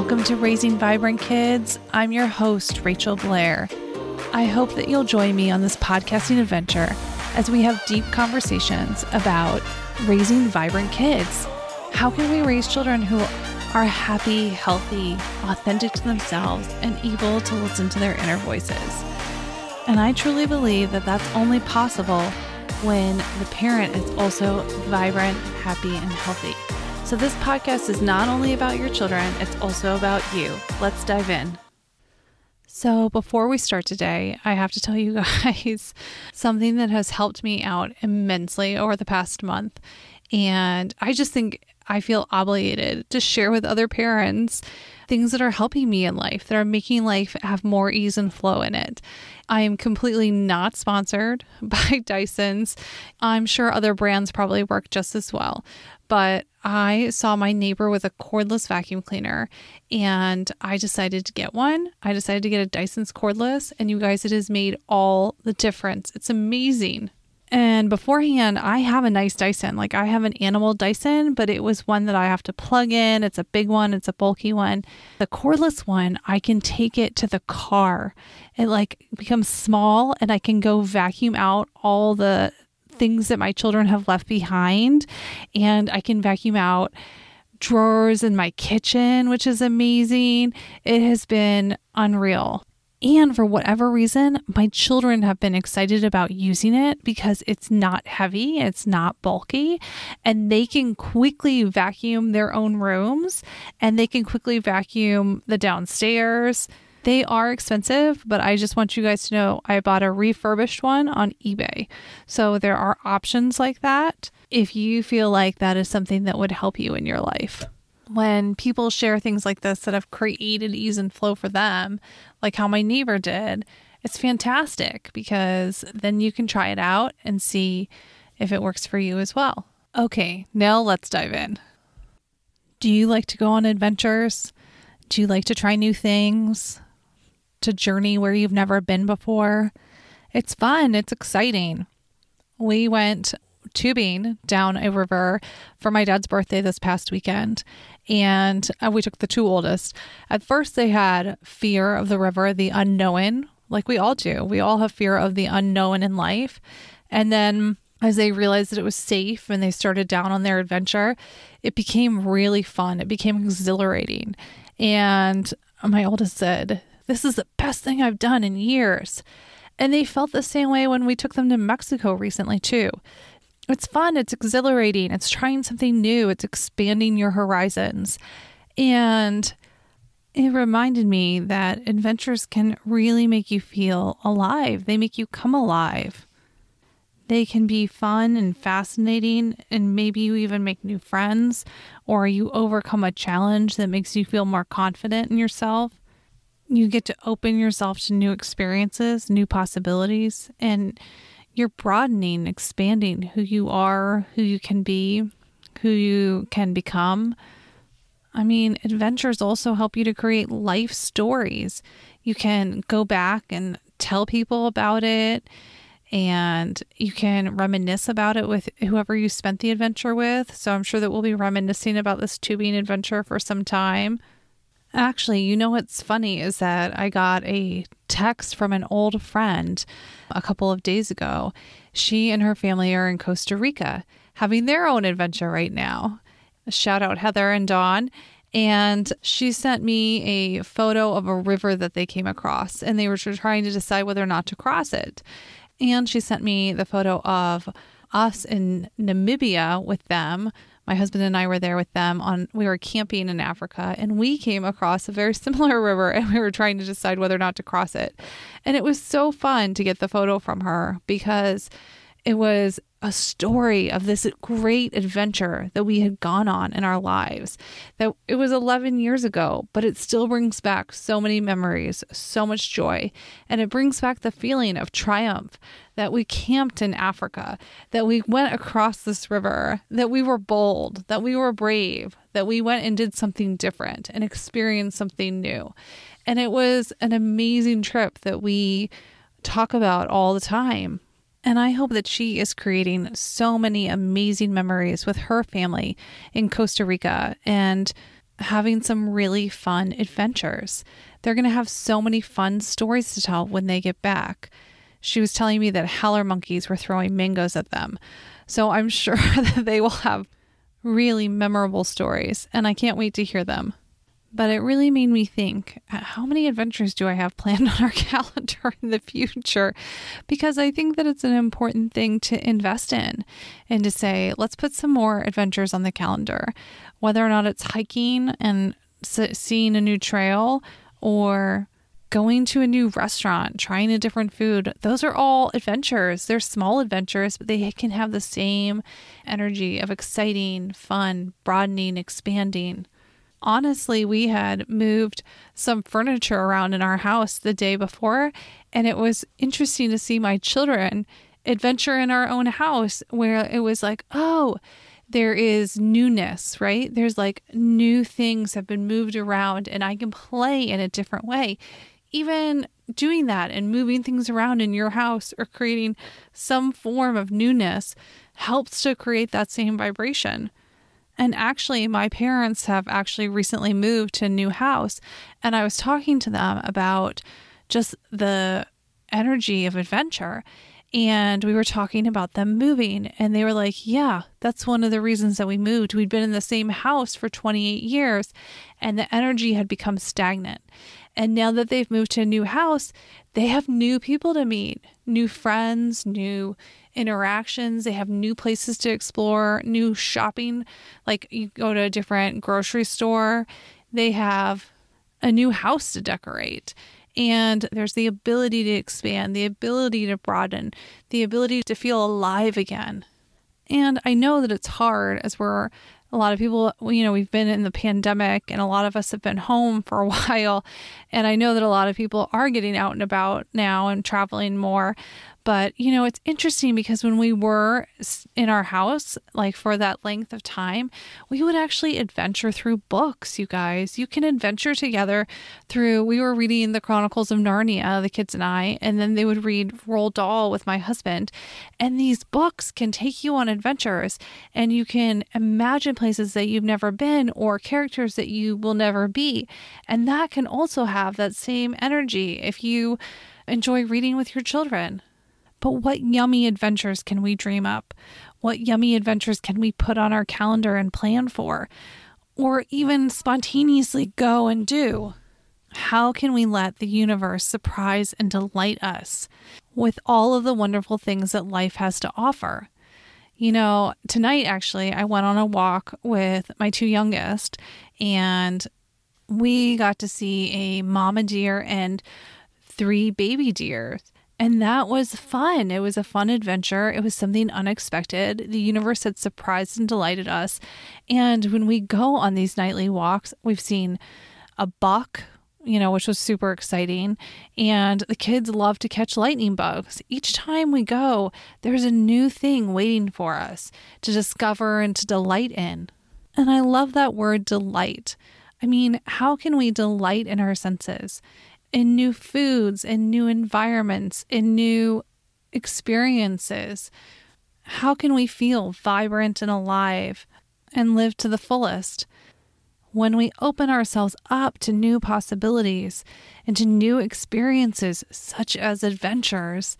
Welcome to Raising Vibrant Kids. I'm your host, Rachel Blair. I hope that you'll join me on this podcasting adventure as we have deep conversations about raising vibrant kids. How can we raise children who are happy, healthy, authentic to themselves, and able to listen to their inner voices? And I truly believe that that's only possible when the parent is also vibrant, happy, and healthy. So, this podcast is not only about your children, it's also about you. Let's dive in. So, before we start today, I have to tell you guys something that has helped me out immensely over the past month. And I just think I feel obligated to share with other parents things that are helping me in life, that are making life have more ease and flow in it. I am completely not sponsored by Dyson's. I'm sure other brands probably work just as well, but I saw my neighbor with a cordless vacuum cleaner and I decided to get one. I decided to get a Dyson's cordless, and you guys, it has made all the difference. It's amazing. And beforehand, I have a nice Dyson. Like I have an animal Dyson, but it was one that I have to plug in. It's a big one, it's a bulky one. The cordless one, I can take it to the car. It like becomes small and I can go vacuum out all the things that my children have left behind and I can vacuum out drawers in my kitchen, which is amazing. It has been unreal. And for whatever reason, my children have been excited about using it because it's not heavy, it's not bulky, and they can quickly vacuum their own rooms and they can quickly vacuum the downstairs. They are expensive, but I just want you guys to know I bought a refurbished one on eBay. So there are options like that if you feel like that is something that would help you in your life when people share things like this that have created ease and flow for them, like how my neighbor did, it's fantastic because then you can try it out and see if it works for you as well. Okay, now let's dive in. Do you like to go on adventures? Do you like to try new things? To journey where you've never been before? It's fun, it's exciting. We went tubing down a river for my dad's birthday this past weekend. And uh, we took the two oldest. At first, they had fear of the river, the unknown, like we all do. We all have fear of the unknown in life. And then as they realized that it was safe and they started down on their adventure, it became really fun. It became exhilarating. And my oldest said, This is the best thing I've done in years. And they felt the same way when we took them to Mexico recently, too. It's fun, it's exhilarating, it's trying something new, it's expanding your horizons. And it reminded me that adventures can really make you feel alive. They make you come alive. They can be fun and fascinating, and maybe you even make new friends, or you overcome a challenge that makes you feel more confident in yourself. You get to open yourself to new experiences, new possibilities, and you're broadening, expanding who you are, who you can be, who you can become. I mean, adventures also help you to create life stories. You can go back and tell people about it, and you can reminisce about it with whoever you spent the adventure with. So I'm sure that we'll be reminiscing about this tubing adventure for some time. Actually, you know what's funny is that I got a text from an old friend a couple of days ago. She and her family are in Costa Rica having their own adventure right now. Shout out Heather and Dawn. And she sent me a photo of a river that they came across, and they were trying to decide whether or not to cross it. And she sent me the photo of us in Namibia with them my husband and I were there with them on we were camping in Africa and we came across a very similar river and we were trying to decide whether or not to cross it. And it was so fun to get the photo from her because it was a story of this great adventure that we had gone on in our lives. That it was 11 years ago, but it still brings back so many memories, so much joy, and it brings back the feeling of triumph that we camped in Africa, that we went across this river, that we were bold, that we were brave, that we went and did something different and experienced something new. And it was an amazing trip that we talk about all the time and I hope that she is creating so many amazing memories with her family in Costa Rica. And having some really fun adventures. They're going to have so many fun stories to tell when they get back. She was telling me that howler monkeys were throwing mangoes at them. So I'm sure that they will have really memorable stories, and I can't wait to hear them. But it really made me think how many adventures do I have planned on our calendar in the future? Because I think that it's an important thing to invest in and to say, let's put some more adventures on the calendar, whether or not it's hiking and seeing a new trail or going to a new restaurant, trying a different food, those are all adventures. They're small adventures, but they can have the same energy of exciting, fun, broadening, expanding. Honestly, we had moved some furniture around in our house the day before, and it was interesting to see my children adventure in our own house where it was like, oh, there is newness, right? There's like new things have been moved around and I can play in a different way even doing that and moving things around in your house or creating some form of newness helps to create that same vibration. And actually, my parents have actually recently moved to a new house, and I was talking to them about just the energy of adventure. And we were talking about them moving, and they were like, Yeah, that's one of the reasons that we moved. We'd been in the same house for 28 years, and the energy had become stagnant. And now that they've moved to a new house, they have new people to meet, new friends, new interactions. They have new places to explore, new shopping. Like you go to a different grocery store, they have a new house to decorate. And there's the ability to expand, the ability to broaden, the ability to feel alive again. And I know that it's hard as we're a lot of people, you know, we've been in the pandemic and a lot of us have been home for a while. And I know that a lot of people are getting out and about now and traveling more. But, you know, it's interesting because when we were in our house, like for that length of time, we would actually adventure through books, you guys. You can adventure together through, we were reading the Chronicles of Narnia, the kids and I, and then they would read Roald Dahl with my husband. And these books can take you on adventures and you can imagine places that you've never been or characters that you will never be. And that can also have that same energy if you enjoy reading with your children. But what yummy adventures can we dream up? What yummy adventures can we put on our calendar and plan for? Or even spontaneously go and do? How can we let the universe surprise and delight us with all of the wonderful things that life has to offer? You know, tonight actually, I went on a walk with my two youngest, and we got to see a mama deer and three baby deers. And that was fun. It was a fun adventure. It was something unexpected. The universe had surprised and delighted us. And when we go on these nightly walks, we've seen a buck, you know, which was super exciting. And the kids love to catch lightning bugs. Each time we go, there's a new thing waiting for us to discover and to delight in. And I love that word delight. I mean, how can we delight in our senses? In new foods, in new environments, in new experiences? How can we feel vibrant and alive and live to the fullest? When we open ourselves up to new possibilities and to new experiences, such as adventures,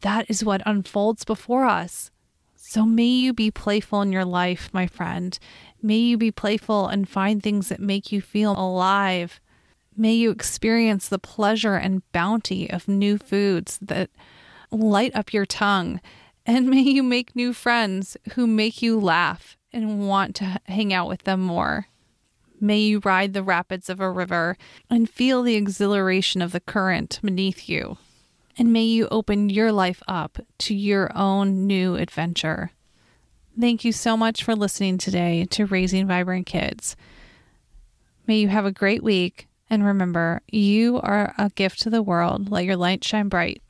that is what unfolds before us. So may you be playful in your life, my friend. May you be playful and find things that make you feel alive May you experience the pleasure and bounty of new foods that light up your tongue. And may you make new friends who make you laugh and want to hang out with them more. May you ride the rapids of a river and feel the exhilaration of the current beneath you. And may you open your life up to your own new adventure. Thank you so much for listening today to Raising Vibrant Kids. May you have a great week and remember, you are a gift to the world. Let your light shine bright.